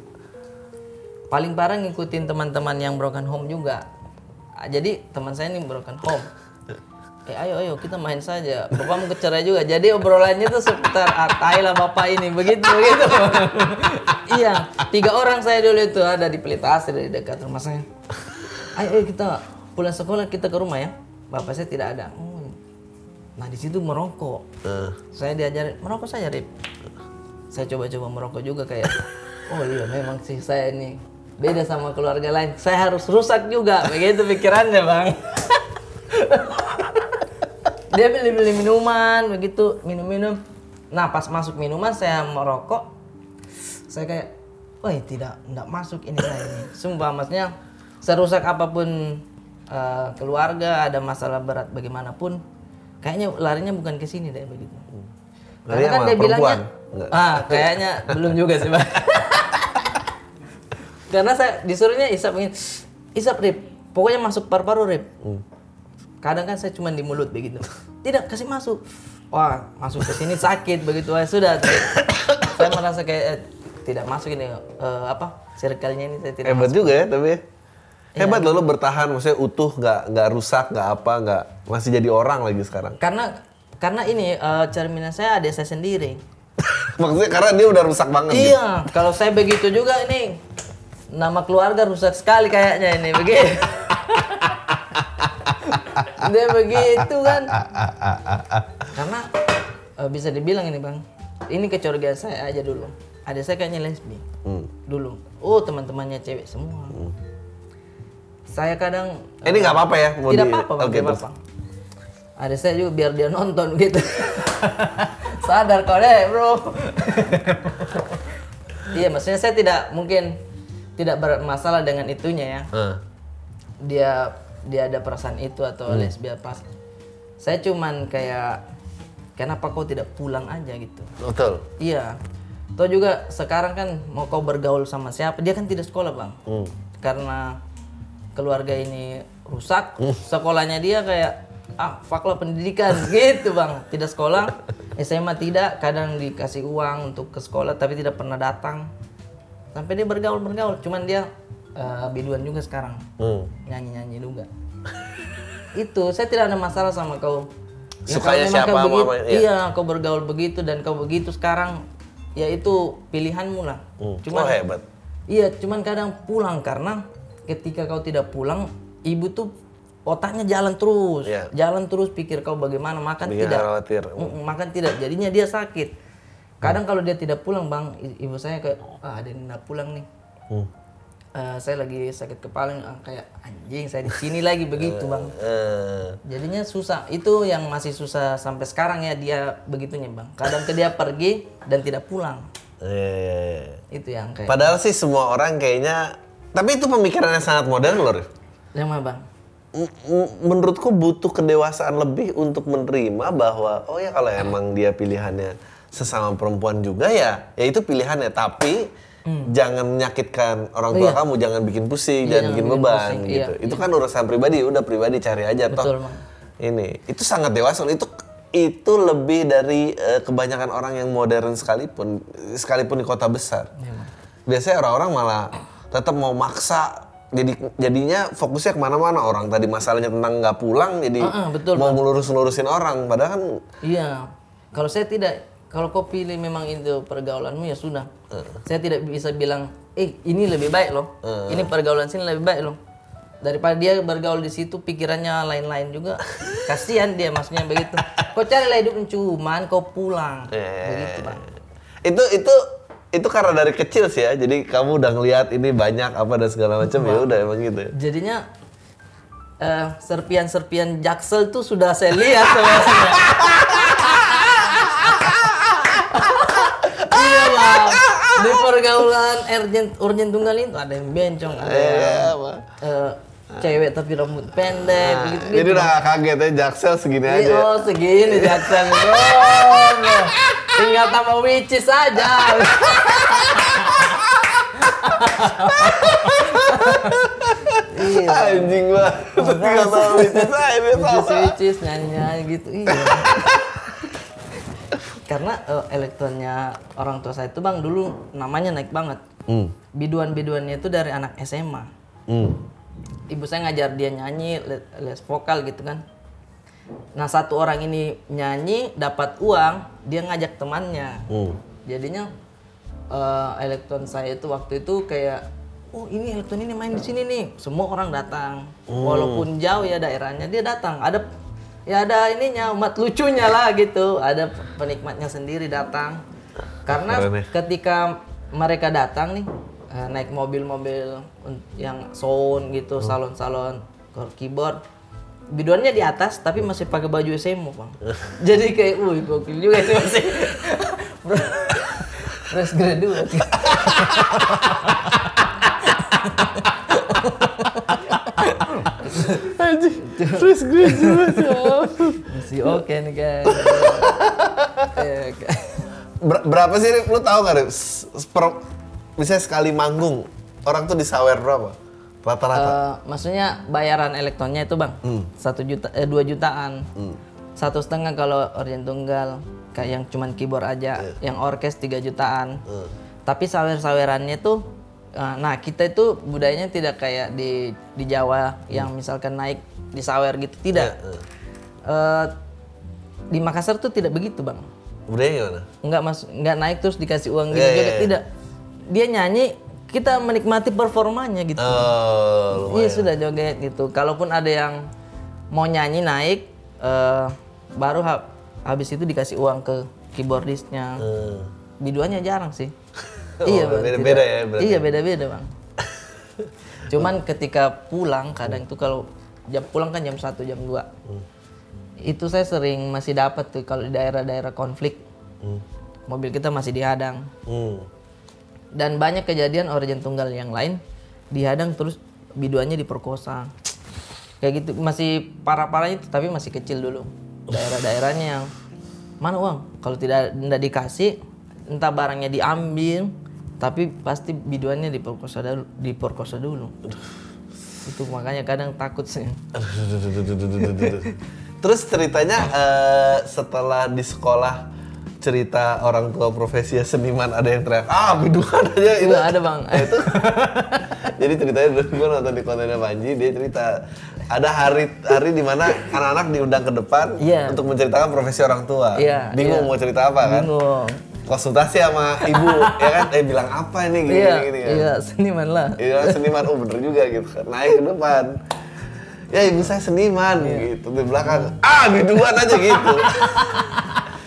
paling parah ngikutin teman-teman yang broken home juga. Ah, Jadi teman saya ini broken home. Eh ayo ayo kita main saja. Bapak mau kecerai juga. Jadi obrolannya tuh seputar ah, tai lah bapak ini begitu begitu. (laughs) iya, tiga orang saya dulu itu ada di Pelita Asri di dekat rumah saya. Ayo, ayo kita pulang sekolah kita ke rumah ya. Bapak saya tidak ada. Oh. Nah di situ merokok. eh, Saya diajarin merokok saja Rip. Saya coba-coba merokok juga kayak oh iya memang sih saya ini beda sama keluarga lain. Saya harus rusak juga. Begitu pikirannya, Bang. (laughs) Dia beli-beli minuman begitu, minum-minum. Nah, pas masuk minuman saya merokok. Saya kayak Wah tidak, tidak masuk ini saya ini. Sumpah maksudnya serusak apa pun eh, keluarga ada masalah berat bagaimanapun, kayaknya larinya bukan ke sini deh begitu. Larinya Karena kan dia bilangnya? Enggak. ah kayaknya belum juga sih bang. (laughs) Karena saya disuruhnya isap begini, isap rip, pokoknya masuk paru-paru rip. Hmm. Kadang kan saya cuma di mulut begitu. Tidak kasih masuk. Wah masuk ke sini sakit begitu aja sudah. saya merasa kayak eh, tidak masuk ini eh, apa circle-nya ini saya tidak hebat juga ya tapi. ya. Iya. Hebat lo lo bertahan, maksudnya utuh, nggak nggak rusak, nggak apa, nggak masih jadi orang lagi sekarang. karena karena ini eh, cerminan saya ada saya sendiri. (laughs) maksudnya karena dia udah rusak banget. gitu. Iya, kalau saya begitu juga ini nama keluarga rusak sekali kayaknya ini begitu. (laughs) Dia begitu kan. Karena eh, bisa dibilang ini bang, ini kecurigaan saya aja dulu. Ada saya kayaknya lesbi Hmm. dulu. Oh teman-temannya cewek semua. Saya kadang Eh, Ini nggak apa-apa ya? mau tidak di- apa-apa tidak terus. apa-apa. Ada saya juga biar dia nonton gitu. (laughs) Sadar kau deh bro. (laughs) iya maksudnya saya tidak mungkin tidak bermasalah dengan itunya ya. Eh. Dia dia ada perasaan itu atau Hmm. lesbi pas. Saya cuman kayak kenapa kau tidak pulang aja gitu. Betul. Iya. Toh juga sekarang kan mau kau bergaul sama siapa? Dia kan tidak sekolah bang. Hmm. Karena keluarga ini rusak, sekolahnya dia kayak ah fuck lah pendidikan (laughs) gitu bang. Tidak sekolah, SMA tidak, kadang dikasih uang untuk ke sekolah tapi tidak pernah datang. Sampai dia bergaul bergaul, cuman dia eh, biduan juga sekarang, Hmm. nyanyi nyanyi juga. (laughs) Itu saya tidak ada masalah sama kau. Ya, Sukanya siapa, kau mau begitu, apa, iya. iya kau bergaul begitu dan kau begitu sekarang, ya itu pilihanmu lah. Hmm. Cuman oh hebat. Iya, cuman kadang pulang karena ketika kau tidak pulang, ibu tuh otaknya jalan terus, Iya. jalan terus pikir kau bagaimana makan Bikin tidak, khawatir. Makan tidak, jadinya dia sakit. Kadang kalau dia tidak pulang bang, ibu saya kayak ah dia tidak pulang nih, Hmm. Eh, saya lagi sakit kepala ah, kayak anjing saya di sini lagi begitu bang. Eh. Jadinya susah, itu yang masih susah sampai sekarang ya dia begitunya bang. Kadang ke dia pergi dan tidak pulang, Eh. itu yang kayak. Padahal sih semua orang kayaknya tapi itu pemikirannya sangat modern loh. Yang mana bang? Menurutku butuh kedewasaan lebih untuk menerima bahwa oh ya kalau emang dia pilihannya sesama perempuan juga ya ya itu pilihannya tapi jangan menyakitkan orang tua kamu jangan bikin pusing jangan, jangan bikin beban pusing, gitu. iya, itu kan urusan pribadi udah pribadi cari aja Betul, toh Bang. ini itu sangat dewasa itu itu lebih dari eh, kebanyakan orang yang modern sekalipun sekalipun di kota besar. Biasanya orang-orang malah tetap mau maksa jadi jadinya fokusnya ke mana-mana. Orang tadi masalahnya tentang nggak pulang jadi Ah, ah, betul, mau ngelurus-ngelurusin orang. Padahal kan Iya. Kalau saya tidak, kalau kau pilih memang itu pergaulanmu ya sudah. Saya tidak bisa bilang, eh ini lebih baik loh. Ini pergaulan sini lebih baik loh. Daripada dia bergaul di situ pikirannya lain-lain juga. (laughs) Kasihan dia maksudnya begitu. Kau cari lah hidup cuman kau pulang. Eh. Begitu bang. itu itu itu karena dari kecil sih ya. Jadi kamu udah ngelihat ini banyak apa dan segala macam ya udah emang gitu. ya. Jadinya eh, serpian-serpian jaksel tuh sudah saya lihat sebenarnya. (laughs) iya bang. Di pergaulan urgent urgent tunggal itu ada yang bencong, ada yang Iya, Bang. eh, cewek tapi rambut pendek, begitu. Jadi udah gak kaget ya Jaksel segini Iya, aja. oh segini jaksel. (laughs) Oh, tinggal tambah witches aja. iya. Anjing banget. Gak tau itu saya ini Witches witches nyanyi gitu iya. Karena eh, elektronnya orang tua saya itu bang dulu namanya naik banget. Hmm. Biduan-biduannya itu dari anak SMA. Hmm. Ibu saya ngajar dia nyanyi, le- les vokal gitu kan. Nah satu orang ini nyanyi dapat uang, dia ngajak temannya. Hmm. Jadinya eh, elektron saya itu waktu itu kayak, oh ini elektron ini main di sini nih. Semua orang datang, walaupun jauh ya daerahnya dia datang. Ada ya ada ininya umat lucunya lah gitu. Ada penikmatnya sendiri datang. Karena Keren ya. ketika mereka datang nih eh, naik mobil-mobil yang sound gitu, salon-salon keyboard. Biduannya di atas tapi masih pakai baju SMO, Bang. (laughs) Jadi kayak, wih gokil juga ini masih (laughs) fresh graduate. (laughs) Anjing. Terus gue juga Masih oke nih guys. (laughs) Iya. Ber- berapa sih Rip? Lu tahu nggak Rip? Per- misalnya sekali manggung orang tuh disawer berapa? Rata-rata. Eh, maksudnya bayaran elektronnya itu bang satu juta eh, dua jutaan satu setengah kalau organ tunggal kayak yang cuman keyboard aja yang orkes tiga jutaan tapi sawer sawerannya tuh nah kita itu budayanya tidak kayak di di Jawa yang misalkan naik di sawer gitu tidak Eh, di Makassar tuh tidak begitu bang Budaya gimana? nggak mas nggak naik terus dikasih uang gitu iya, iya. tidak dia nyanyi kita menikmati performanya gitu Oh, Iya sudah joget gitu. Kalaupun ada yang mau nyanyi naik, eh, baru ha- habis itu dikasih uang ke keyboardisnya. Hmm. Biduannya jarang sih. Oh, iya beda-beda ya berarti. Iya beda-beda bang. (laughs) Cuman ketika pulang kadang itu kalau jam pulang kan jam 1 jam 2 Hmm. Itu saya sering masih dapat tuh kalau di daerah-daerah konflik. Hmm. Mobil kita masih dihadang. Hmm. Dan banyak kejadian origin tunggal yang lain dihadang terus biduannya diperkosa. Kayak gitu masih parah-parah itu tapi masih kecil dulu. Daerah-daerahnya yang mana uang? Kalau tidak tidak dikasih entah barangnya diambil tapi pasti biduannya diperkosa dulu, diperkosa dulu. Itu makanya kadang takut sih. (laughs) Terus ceritanya eh, setelah di sekolah cerita orang tua profesi seniman ada yang teriak ah biduan aja itu ada bang. (laughs) itu jadi ceritanya dulu gue nonton di kontennya Panji dia cerita ada hari hari di mana anak-anak diundang ke depan Iya. untuk menceritakan profesi orang tua Iya, bingung iya. mau cerita apa kan Bingung. Konsultasi sama ibu ya kan eh bilang apa ini gini Iya, gini, gini iya seniman lah. Iya seniman, oh bener juga gitu kan. Naik ke depan. Ya ibu saya seniman Iya. gitu di belakang. Ah biduan aja gitu.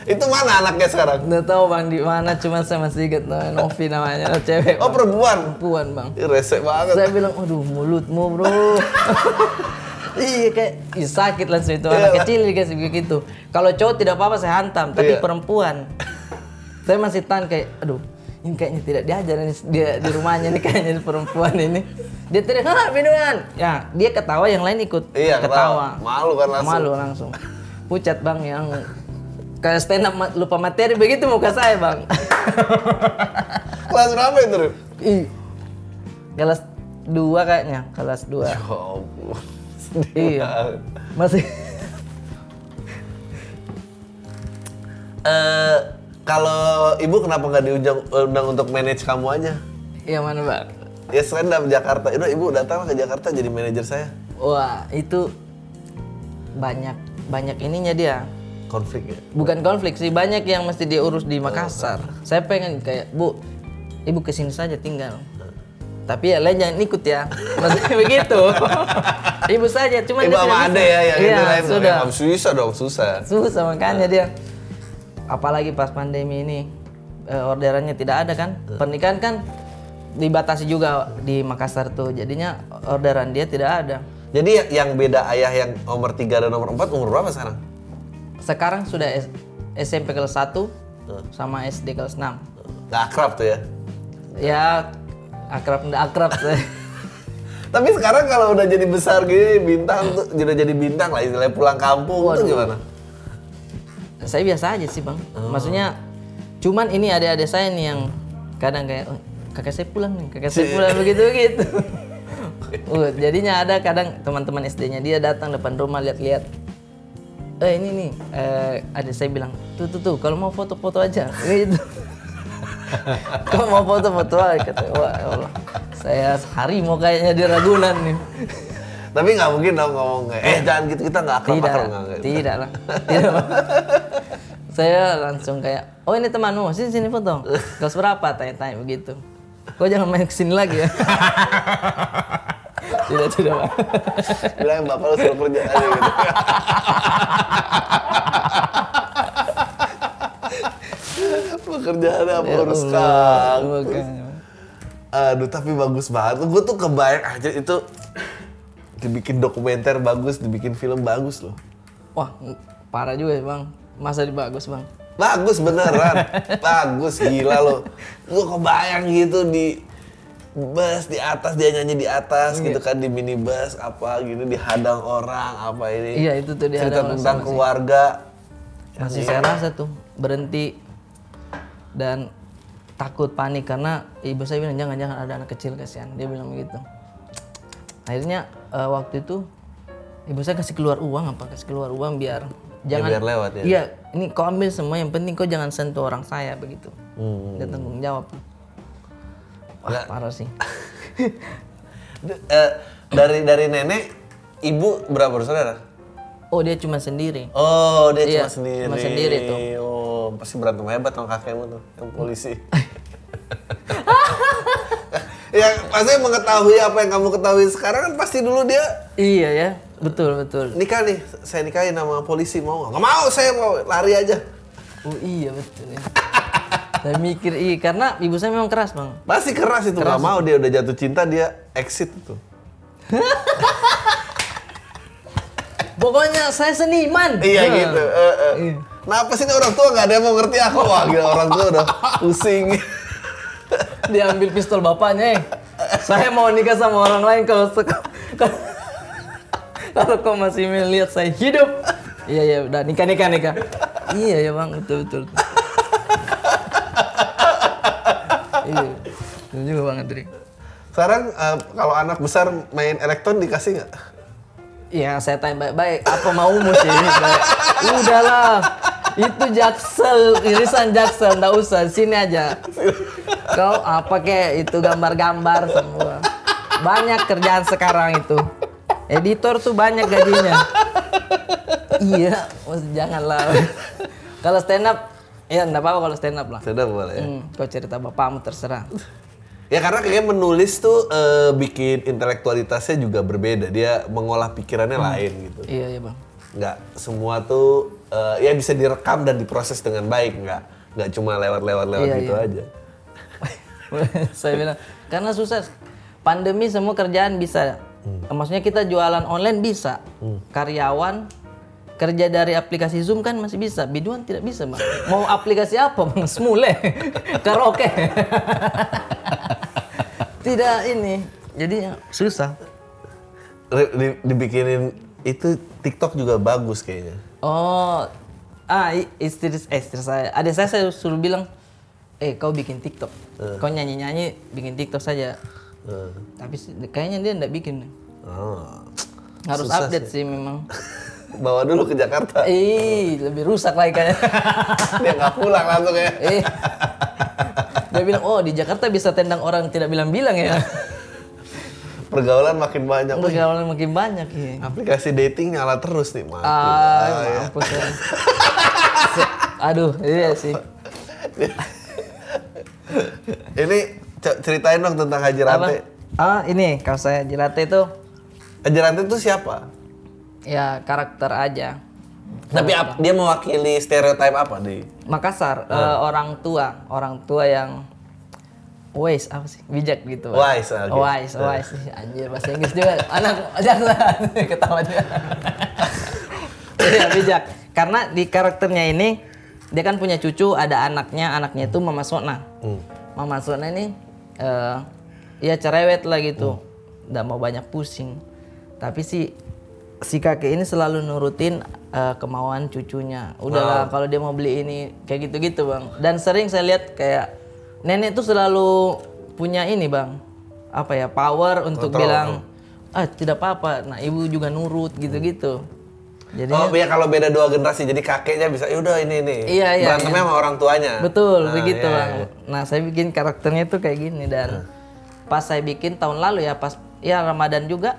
Itu mana anaknya sekarang? Nggak tahu bang di mana, cuma saya masih namanya Novi namanya, cewek. Oh Bang. perempuan. Perempuan bang. Resek banget. Saya bilang, aduh mulutmu bro. (laughs) iya kayak ih, sakit langsung itu anak Iya. kecil dikasih begitu. Kalau cowok tidak apa-apa saya hantam, tapi Iya. perempuan. Saya masih tahan kayak, aduh ini kayaknya tidak diajar ini dia di rumahnya nih kayaknya perempuan ini. Dia teriak, ah minuman. Ya dia ketawa yang lain ikut Iya, ketawa. ketawa. Malu kan langsung. Malu langsung. Pucat bang yang kayak stand up lupa materi begitu muka saya bang. (laughs) Kelas berapa itu? Ih, kelas 2 kayaknya, kelas 2. Ya ampun. iya. Masih (laughs) Eh, kalau ibu kenapa nggak diundang undang untuk manage kamu aja? yang mana, Bang? Ya stand up Jakarta. Udah ibu datang ke Jakarta jadi manajer saya. Wah, itu banyak banyak ininya dia. Konflik ya. Bukan konflik sih, banyak yang mesti dia urus di Makassar. Saya pengen kayak, "Bu, Ibu ke sini saja tinggal." Tapi ya lain jangan ikut ya. Maksudnya (laughs) begitu. Ibu saja, cuma Ibu sama ade ya yang iya, itu lain. sudah. Ya, susah dong, susah. susah makanya dia apalagi pas pandemi ini eh, orderannya tidak ada kan. Pernikahan kan dibatasi juga di Makassar tuh. Jadinya orderan dia tidak ada. Jadi ya- yang beda ayah yang nomor 3 dan nomor 4 umur berapa sekarang? Sekarang sudah S- SMP kelas 1 sama SD kelas 6. Gak akrab tuh ya. Ya akrab enggak akrab. (laughs) Tapi sekarang kalau udah jadi besar gini bintang tuh udah jadi bintang lah istilahnya pulang kampung tuh gimana? Saya biasa aja sih bang. Maksudnya cuman ini adik-adik saya nih yang kadang kayak oh, kakak saya pulang nih, kakak saya pulang (laughs) begitu begitu. Uh, jadinya ada kadang teman-teman SD-nya dia datang depan rumah lihat-lihat. Eh ini nih, eh, adik saya bilang tuh tuh tuh kalau mau foto-foto aja (laughs) gitu. (laughs) kalau mau foto-foto aja kata wah ya Allah saya harimau kayaknya di Ragunan nih. Tapi nggak mungkin dong ngomong eh jangan gitu kita nggak akrab tidak akrab nggak nggak. tidak lah tidak. Saya langsung kayak oh ini temanmu sini sini foto kelas berapa tanya-tanya begitu kok jangan main ke sini lagi ya (laughs) tidak tidak Bang. Bilang bapak lu suruh kerja aja gitu. (laughs) Pekerjaan apa urus kampus. Makanya. Aduh tapi bagus banget. Gue tuh kebayang aja itu dibikin dokumenter bagus, dibikin film bagus loh. wah parah juga ya bang masa di bagus bang? Bagus beneran, (laughs) bagus gila lo. Gue kebayang gitu di bus di atas dia nyanyi di atas gitu kan di minibus apa gitu dihadang orang apa ini. Iya, itu tuh dihadang Cerita tentang keluarga. masih saya rasa tuh berhenti. Dan takut panik karena ibu saya bilang jangan jangan ada anak kecil kasihan. Dia bilang begitu. Akhirnya eh, waktu itu ibu saya kasih keluar uang apa? Kasih keluar uang biar jangan biar lewat ya? iya ini kau ambil semua yang penting kau jangan sentuh orang saya begitu Hmm. dia tanggung jawab wah Nggak- parah sih (laughs) eh, dari dari nenek, ibu berapa bersaudara? oh dia cuma sendiri Oh, dia Iya, cuma sendiri. cuma sendiri tuh. Oh, pasti berantem hebat sama kakekmu tuh, yang polisi. (laughs) (laughs) yang pasti mengetahui apa yang kamu ketahui sekarang kan pasti dulu dia iya ya betul betul nikah nih, saya nikahin sama polisi mau nggak? Nggak mau, saya mau lari aja. oh iya betul ya (laughs) saya mikir iya karena ibu saya memang keras bang Pasti keras itu nggak mau dia udah jatuh cinta dia exit itu. (laughs) Pokoknya saya seniman. Iya Nah. gitu. eh, eh. Kenapa sih ini orang tua nggak ada yang mau ngerti aku? Wah, gila orang tua udah pusing. (laughs) Dia ambil pistol bapaknya. eh. Saya mau nikah sama orang lain kalau kalau kau masih melihat saya hidup. Iya iya udah nikah nikah nikah. Iya ya bang betul betul. iya. Betul juga bang Adri. Sekarang eh, kalau anak besar main elektron dikasih nggak? Iya saya tanya baik-baik apa maumu sih? Udahlah. Itu jaksel, irisan jaksel, nggak usah, sini aja. Kau apa kek itu gambar-gambar semua. Banyak kerjaan sekarang itu. Editor tuh banyak gajinya. iya, janganlah. kalau stand up, ya nggak apa-apa kalau stand up lah. Sudah boleh. ya? Hmm, kau cerita bapakmu terserah. Ya karena kayaknya menulis tuh eh, bikin intelektualitasnya juga berbeda. Dia mengolah pikirannya lain gitu. Iya iya bang. Nggak semua tuh eh, ya bisa direkam dan diproses dengan baik. Nggak nggak cuma lewat-lewat lewat Iya, gitu iya. aja. (laughs) saya bilang karena susah pandemi semua kerjaan bisa maksudnya kita jualan online bisa. Karyawan kerja dari aplikasi zoom kan masih bisa. Biduan tidak bisa bang mau aplikasi apa bang? Semule. (laughs) Karaoke. (laughs) Tidak ini. Jadi susah. Dibikinin itu TikTok juga bagus kayaknya. oh. Ah istri eh, istri saya. Ada saya saya suruh bilang eh kau bikin TikTok. Kau nyanyi nyanyi bikin TikTok saja Eh, tapi sih- kayaknya dia nggak bikin oh. harus Susah update sih. memang (laughs) Bawa dulu ke Jakarta. Ih, lebih rusak lagi kayaknya. (laughs) Dia nggak pulang langsung ya. (laughs) eh. Dia bilang, oh di Jakarta bisa tendang orang tidak bilang-bilang ya. Pergaulan makin banyak. Pergaulan makin banyak ya. Aplikasi dating nyala terus nih, mati. Ah, Ah, ya. mampus ya. Aduh, iya sih. Ini ceritain dong tentang Haji Rante. Ah, ini kalau saya jelate itu Haji Rante itu siapa? ya karakter aja. Tapi ap- dia mewakili stereotip apa di? Makassar Ah. eh, orang tua, orang tua yang wise apa sih? Bijak gitu. Wise, oke. Wise, wise. Anjir bahasa Inggris juga. Anak jangan (laughs) ketawa dia. Iya, bijak. Karena di karakternya ini dia kan punya cucu, ada anaknya, anaknya itu Mama Sona. Hmm. Mama Sona ini eh ya cerewet lah gitu. Hmm. Nggak mau banyak pusing. Tapi si si kakek ini selalu nurutin eh, kemauan cucunya. Udahlah kalau dia mau beli ini kayak gitu-gitu, Bang. Dan sering saya lihat kayak nenek tuh selalu punya ini, Bang. Apa ya? Power untuk bilang ah tidak apa-apa. Nah, ibu juga nurut gitu-gitu. Jadi Oh iya kalau beda dua generasi jadi kakeknya bisa yaudah ini ini. Iya, iya, Berantemnya sama orang tuanya. Betul, Nah, begitu iya, bang. iya. Nah saya bikin karakternya itu kayak gini dan pas saya bikin tahun lalu ya pas ya Ramadan juga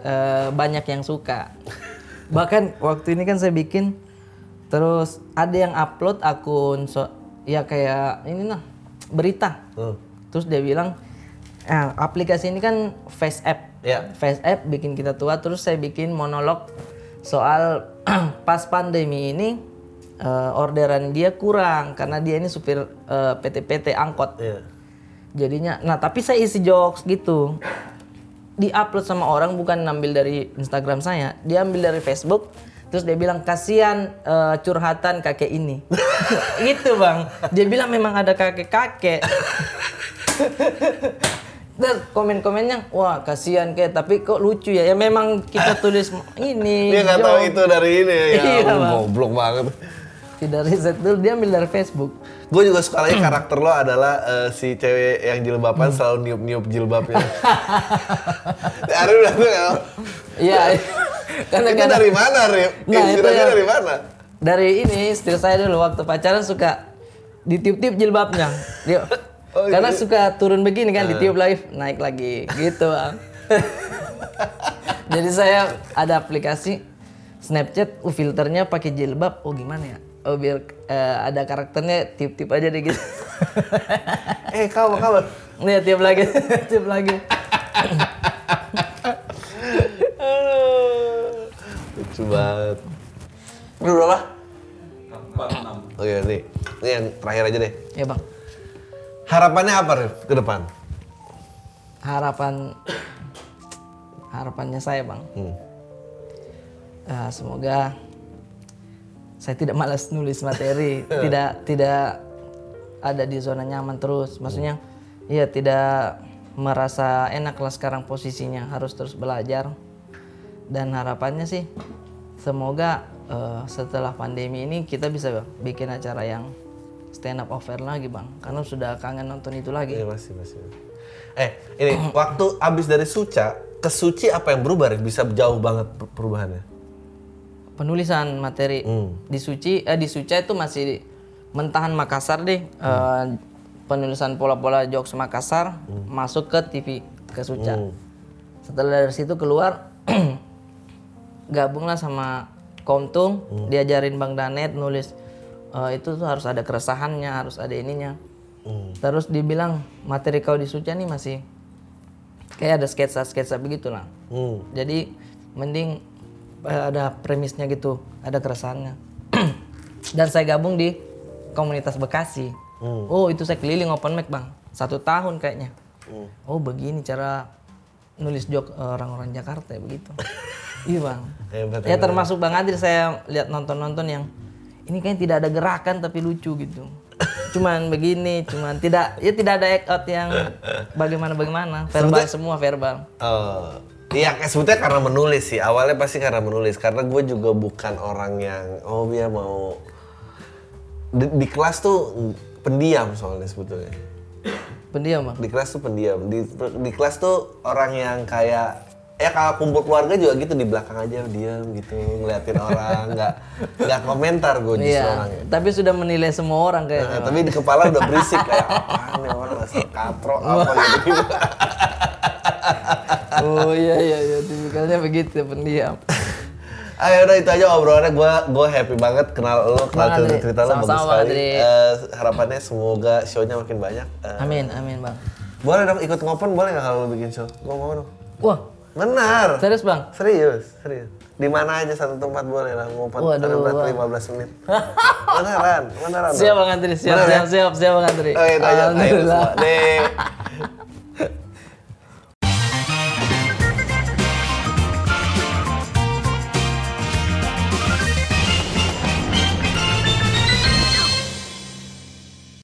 eh, banyak yang suka. (laughs) Bahkan waktu ini kan saya bikin terus ada yang upload akun so, ya kayak ini nah berita. Hmm. Terus dia bilang ah, aplikasi ini kan face app. Iya. Face app bikin kita tua terus saya bikin monolog soal (clears throat) pas pandemi ini eh, orderan dia kurang karena dia ini supir eh, PT-PT angkot. Iya. Jadinya nah tapi saya isi jokes gitu. Di-upload sama orang bukan ngambil dari Instagram saya, dia ambil dari Facebook. Terus dia bilang kasihan eh, curhatan kakek ini. (laughs) gitu, Bang. Dia bilang memang ada kakek-kakek. (laughs) Dan komen-komennya, wah kasihan kayak tapi kok lucu ya. Ya memang kita (laughs) tulis ini. Dia nggak tahu itu dari ini ya. (laughs) Iya, goblok banget. Tidak riset dulu, dia ambil dari Facebook. Gue juga suka lagi (clears throat) karakter lo adalah eh, si cewek yang jilbaban selalu niup-niup jilbabnya. Ari udah tuh ya. (laughs) Iya. Karena Itu dari mana, Rip? Nah, itu ya. dari mana? dari ini istri saya dulu waktu pacaran suka ditiup-tiup jilbabnya. Dia, Oh, karena iya. suka turun begini kan, ditiup lagi, naik lagi, gitu bang. Jadi saya ada aplikasi Snapchat, uh, filternya pakai jilbab. Oh gimana ya? Oh biar eh, ada karakternya tiup-tiup aja deh gitu. (laughs) Eh, kamu, kamu. Nih tiup lagi, (laughs) tiup lagi. Aduh, (laughs) Lucu banget. Lu berapa? Oke, nih. Ini yang terakhir aja deh. Ya bang. Harapannya apa, Rif, ke depan? Harapan harapannya saya bang. Hmm. Eh, semoga saya tidak malas nulis materi, (laughs) tidak tidak ada di zona nyaman terus. Maksudnya, ya tidak merasa enak lah sekarang posisinya, harus terus belajar. Dan harapannya sih, semoga eh, setelah pandemi ini kita bisa bikin acara yang stand up offer lagi bang, karena sudah kangen nonton itu lagi. Iya, masih, masih. Eh, ini (clears throat) waktu abis dari Suca ke Suci apa yang berubah? Bisa jauh banget per- perubahannya. penulisan materi Hmm. di suci eh di suca itu masih mentahan Makassar deh Eh, penulisan pola-pola jokes Makassar masuk ke TV ke suca Hmm. setelah dari situ keluar (clears throat) gabunglah sama Komtung diajarin Bang Danet nulis eh, itu tuh harus ada keresahannya harus ada ininya Hmm. terus dibilang materi kau di suca nih masih kayak ada sketsa-sketsa begitu lah Hmm. jadi mending eh, ada premisnya gitu, ada keresahannya. (clears throat) Dan saya gabung di komunitas Bekasi. Oh itu saya keliling open mic bang, satu tahun kayaknya. Oh begini cara nulis joke eh, orang-orang Jakarta ya begitu. (laughs) iya bang. Hebat, Ya termasuk bang Adil saya lihat nonton-nonton yang ini kayaknya tidak ada gerakan tapi lucu gitu. Cuman begini, cuman tidak ya tidak ada act out yang bagaimana bagaimana, verbal semua verbal. Oh, iya sebetulnya karena menulis sih. Awalnya pasti karena menulis. Karena gue juga bukan orang yang oh dia mau di, di kelas tuh pendiam soalnya sebetulnya. Pendiam bang. Di kelas tuh pendiam. Di, di kelas tuh orang yang kayak ya kalau kumpul keluarga juga gitu di belakang aja diam gitu ngeliatin orang (laughs) nggak nggak komentar gue justru Iya, orangnya. tapi sudah menilai semua orang Nah, kayaknya. tapi di kepala udah berisik kayak apaan nih orang asal katro apa gitu. (laughs) oh iya iya iya, tipikalnya begitu pendiam. Ayo (laughs) udah itu aja obrolannya gue gue happy banget kenal lo kenal cerita cerita lo bagus sekali. Eh, harapannya semoga show-nya makin banyak. Eh, Amin amin bang. boleh dong ikut ngopen boleh nggak kalau lo bikin show? Gue mau dong. Wah Benar. serius bang? Serius serius. Di mana aja satu tempat boleh lah, mau Waduh, berarti 15 menit. beneran, beneran. Siap Bang Andri, siap, Bener, siap, ya? siap, siap Bang Andri. Oh, itu aja. Ayo, Alhamdulillah. Nih,